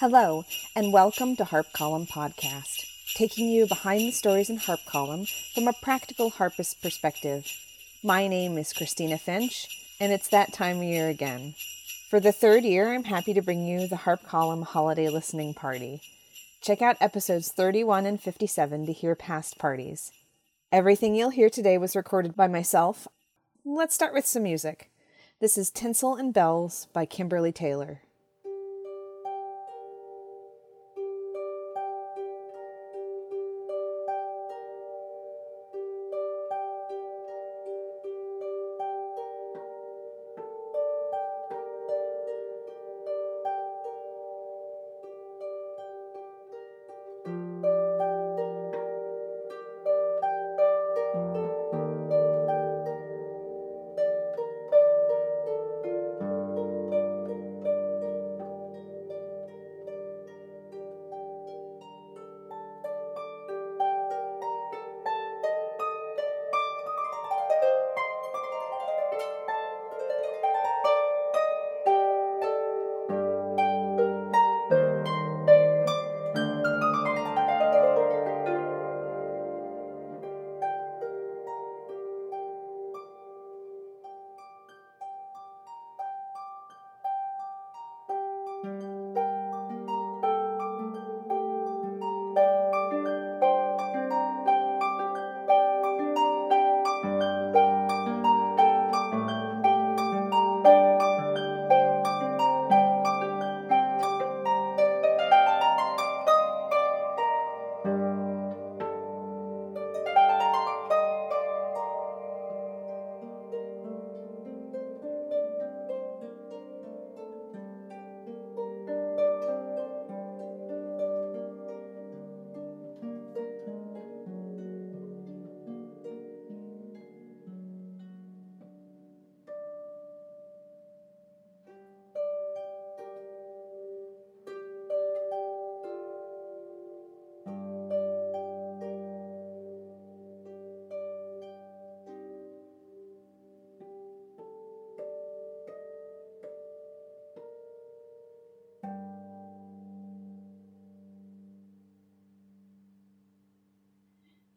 Hello, and welcome to Harp Column Podcast, taking you behind the stories in Harp Column from a practical harpist perspective. My name is Christina Finch, and it's that time of year again. For the third year, I'm happy to bring you the Harp Column Holiday Listening Party. Check out episodes 31 and 57 to hear past parties. Everything you'll hear today was recorded by myself. Let's start with some music. This is Tinsel and Bells by Kimberly Taylor.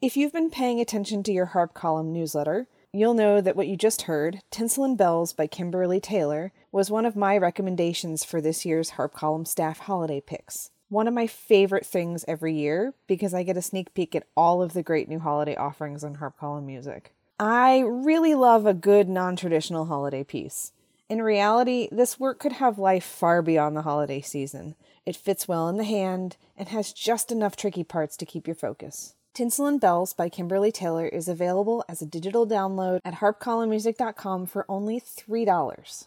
If you've been paying attention to your Harp Column newsletter, you'll know that what you just heard, Tinsel and Bells by Kimberly Taylor, was one of my recommendations for this year's Harp Column staff holiday picks. One of my favorite things every year because I get a sneak peek at all of the great new holiday offerings on Harp Column music. I really love a good non traditional holiday piece. In reality, this work could have life far beyond the holiday season. It fits well in the hand and has just enough tricky parts to keep your focus. Tinsel and Bells by Kimberly Taylor is available as a digital download at harpcolumnmusic.com for only $3.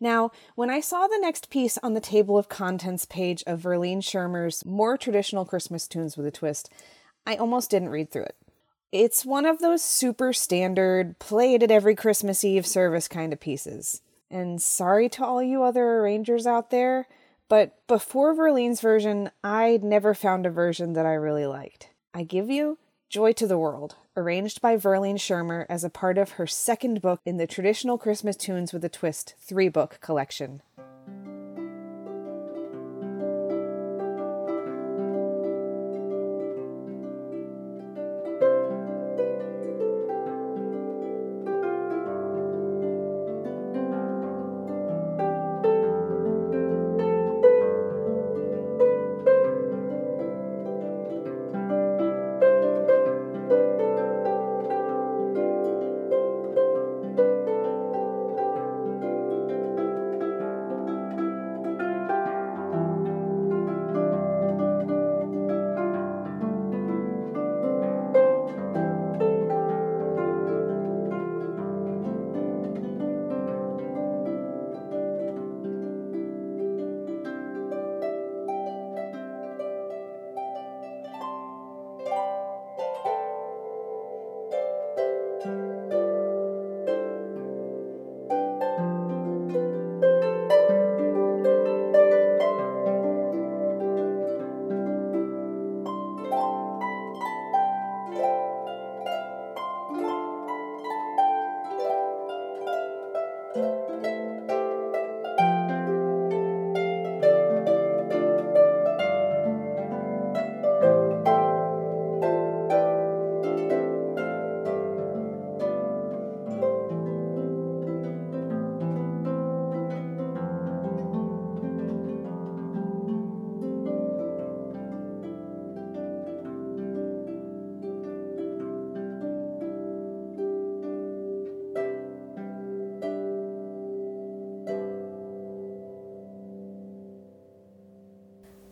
Now, when I saw the next piece on the table of contents page of Verlene Schermer's More Traditional Christmas Tunes with a Twist, I almost didn't read through it. It's one of those super standard, play it at every Christmas Eve service kind of pieces. And sorry to all you other arrangers out there, but before Verlene's version, I'd never found a version that I really liked. I Give You Joy to the World, arranged by Verlene Schermer as a part of her second book in the Traditional Christmas Tunes with a Twist three book collection.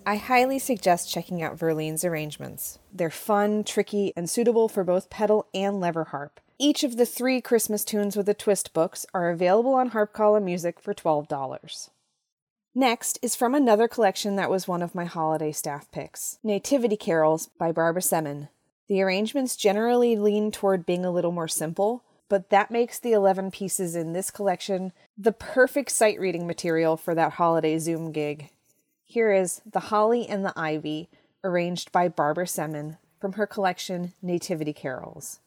I highly suggest checking out Verlene's arrangements. They're fun, tricky, and suitable for both pedal and lever harp. Each of the three Christmas Tunes with a Twist books are available on Harp Column Music for $12. Next is from another collection that was one of my holiday staff picks Nativity Carols by Barbara Semin. The arrangements generally lean toward being a little more simple, but that makes the 11 pieces in this collection the perfect sight reading material for that holiday Zoom gig. Here is The Holly and the Ivy, arranged by Barbara Semin from her collection Nativity Carols.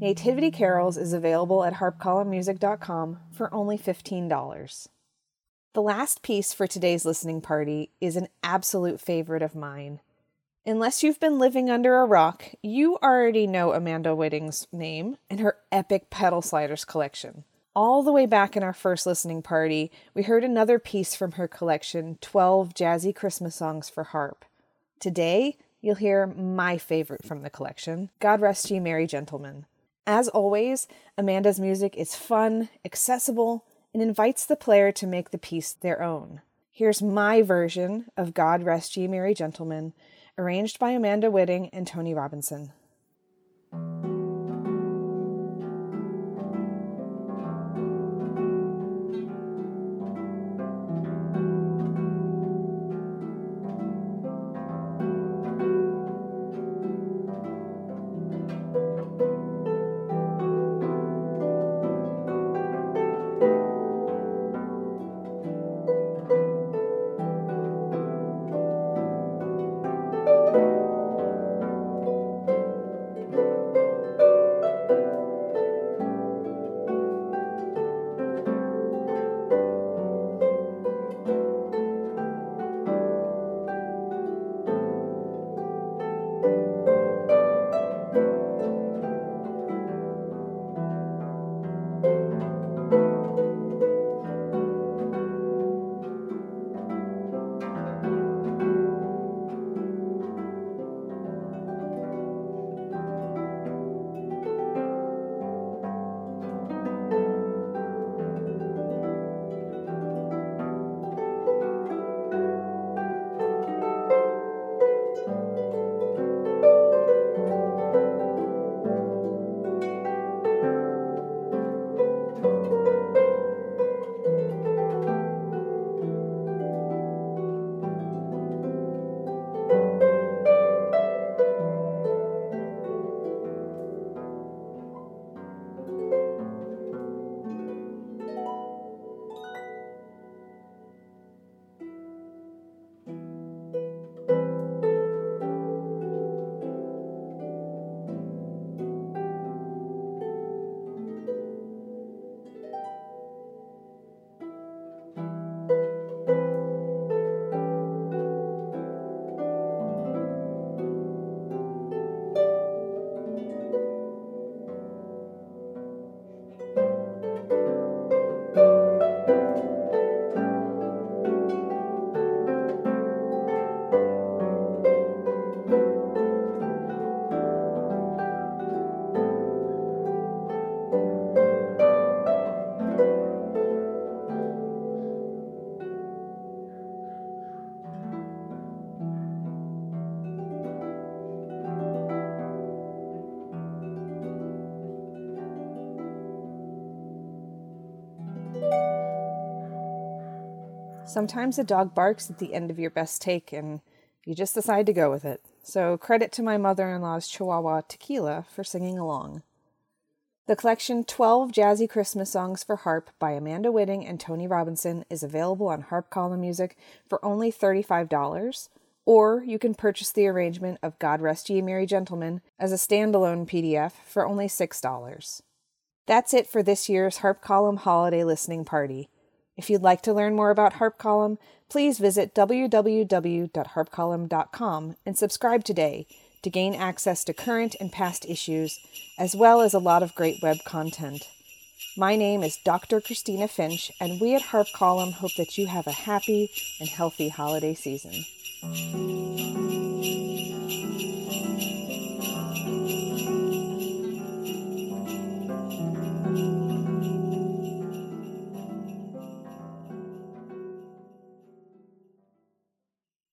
Nativity Carols is available at harpcolumnmusic.com for only $15. The last piece for today's listening party is an absolute favorite of mine. Unless you've been living under a rock, you already know Amanda Whiting's name and her epic pedal sliders collection. All the way back in our first listening party, we heard another piece from her collection 12 Jazzy Christmas Songs for Harp. Today, you'll hear my favorite from the collection God Rest Ye Merry Gentlemen. As always, Amanda's music is fun, accessible, and invites the player to make the piece their own. Here's my version of God Rest Ye Merry Gentlemen, arranged by Amanda Whiting and Tony Robinson. Sometimes a dog barks at the end of your best take and you just decide to go with it. So, credit to my mother in law's Chihuahua Tequila for singing along. The collection 12 Jazzy Christmas Songs for Harp by Amanda Whiting and Tony Robinson is available on Harp Column Music for only $35, or you can purchase the arrangement of God Rest Ye Merry Gentlemen as a standalone PDF for only $6. That's it for this year's Harp Column Holiday Listening Party. If you'd like to learn more about Harp Column, please visit www.harpcolumn.com and subscribe today to gain access to current and past issues, as well as a lot of great web content. My name is Dr. Christina Finch, and we at Harp Column hope that you have a happy and healthy holiday season.